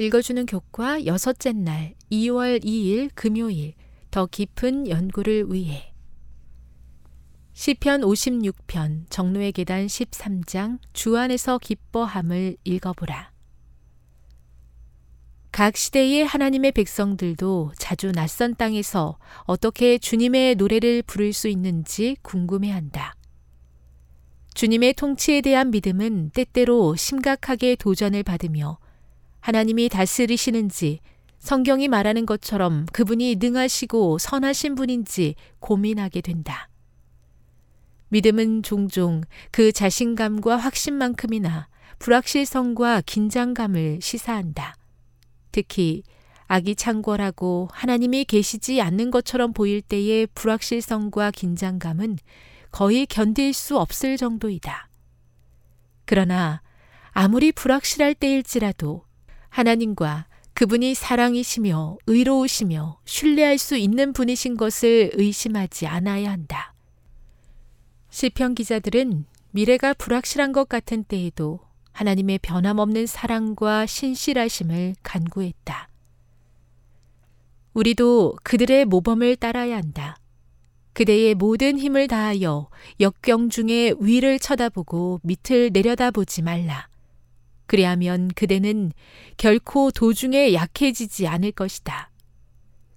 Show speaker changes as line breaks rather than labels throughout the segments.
읽어주는 교과 여섯째 날 2월 2일 금요일 더 깊은 연구를 위해 시편 56편 정로의 계단 13장 주 안에서 기뻐함을 읽어보라. 각 시대의 하나님의 백성들도 자주 낯선 땅에서 어떻게 주님의 노래를 부를 수 있는지 궁금해한다. 주님의 통치에 대한 믿음은 때때로 심각하게 도전을 받으며 하나님이 다스리시는지 성경이 말하는 것처럼 그분이 능하시고 선하신 분인지 고민하게 된다. 믿음은 종종 그 자신감과 확신만큼이나 불확실성과 긴장감을 시사한다. 특히 악이 창궐하고 하나님이 계시지 않는 것처럼 보일 때의 불확실성과 긴장감은 거의 견딜 수 없을 정도이다. 그러나 아무리 불확실할 때일지라도 하나님과 그분이 사랑이시며 의로우시며 신뢰할 수 있는 분이신 것을 의심하지 않아야 한다. 시편 기자들은 미래가 불확실한 것 같은 때에도 하나님의 변함없는 사랑과 신실하심을 간구했다. 우리도 그들의 모범을 따라야 한다. 그대의 모든 힘을 다하여 역경 중에 위를 쳐다보고 밑을 내려다보지 말라. 그리하면 그대는 결코 도중에 약해지지 않을 것이다.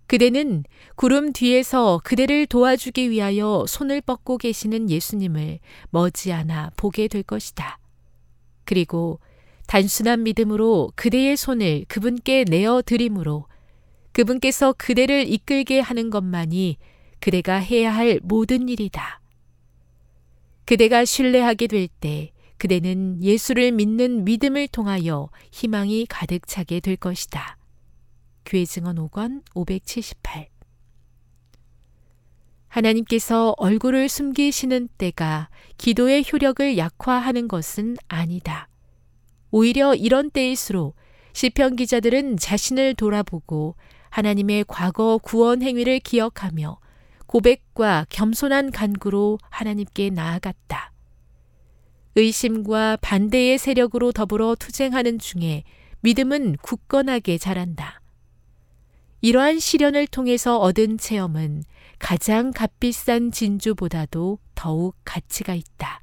그대는 구름 뒤에서 그대를 도와주기 위하여 손을 뻗고 계시는 예수님을 머지않아 보게 될 것이다. 그리고 단순한 믿음으로 그대의 손을 그분께 내어 드림으로 그분께서 그대를 이끌게 하는 것만이 그대가 해야 할 모든 일이다. 그대가 신뢰하게 될 때 그대는 예수를 믿는 믿음을 통하여 희망이 가득 차게 될 것이다. 교회 증언 5권 578 하나님께서 얼굴을 숨기시는 때가 기도의 효력을 약화하는 것은 아니다. 오히려 이런 때일수록 시편 기자들은 자신을 돌아보고 하나님의 과거 구원 행위를 기억하며 고백과 겸손한 간구로 하나님께 나아갔다. 의심과 반대의 세력으로 더불어 투쟁하는 중에 믿음은 굳건하게 자란다. 이러한 시련을 통해서 얻은 체험은 가장 값비싼 진주보다도 더욱 가치가 있다.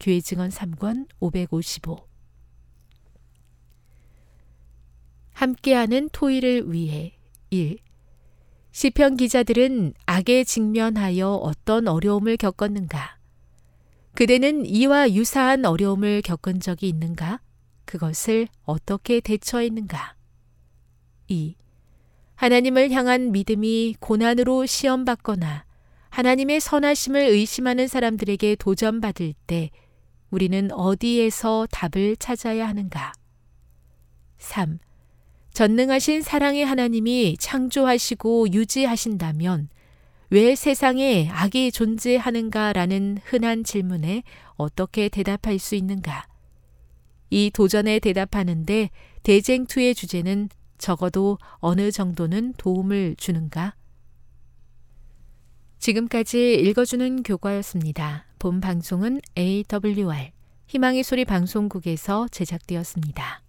교회 증언 3권 555 함께하는 토의를 위해 1. 시편 기자들은 악에 직면하여 어떤 어려움을 겪었는가? 그대는 이와 유사한 어려움을 겪은 적이 있는가? 그것을 어떻게 대처했는가? 2. 하나님을 향한 믿음이 고난으로 시험받거나 하나님의 선하심을 의심하는 사람들에게 도전받을 때 우리는 어디에서 답을 찾아야 하는가? 3. 전능하신 사랑의 하나님이 창조하시고 유지하신다면 왜 세상에 악이 존재하는가라는 흔한 질문에 어떻게 대답할 수 있는가? 이 도전에 대답하는데 대쟁투의 주제는 적어도 어느 정도는 도움을 주는가? 지금까지 읽어주는 교과였습니다. 본 방송은 AWR 희망의 소리 방송국에서 제작되었습니다.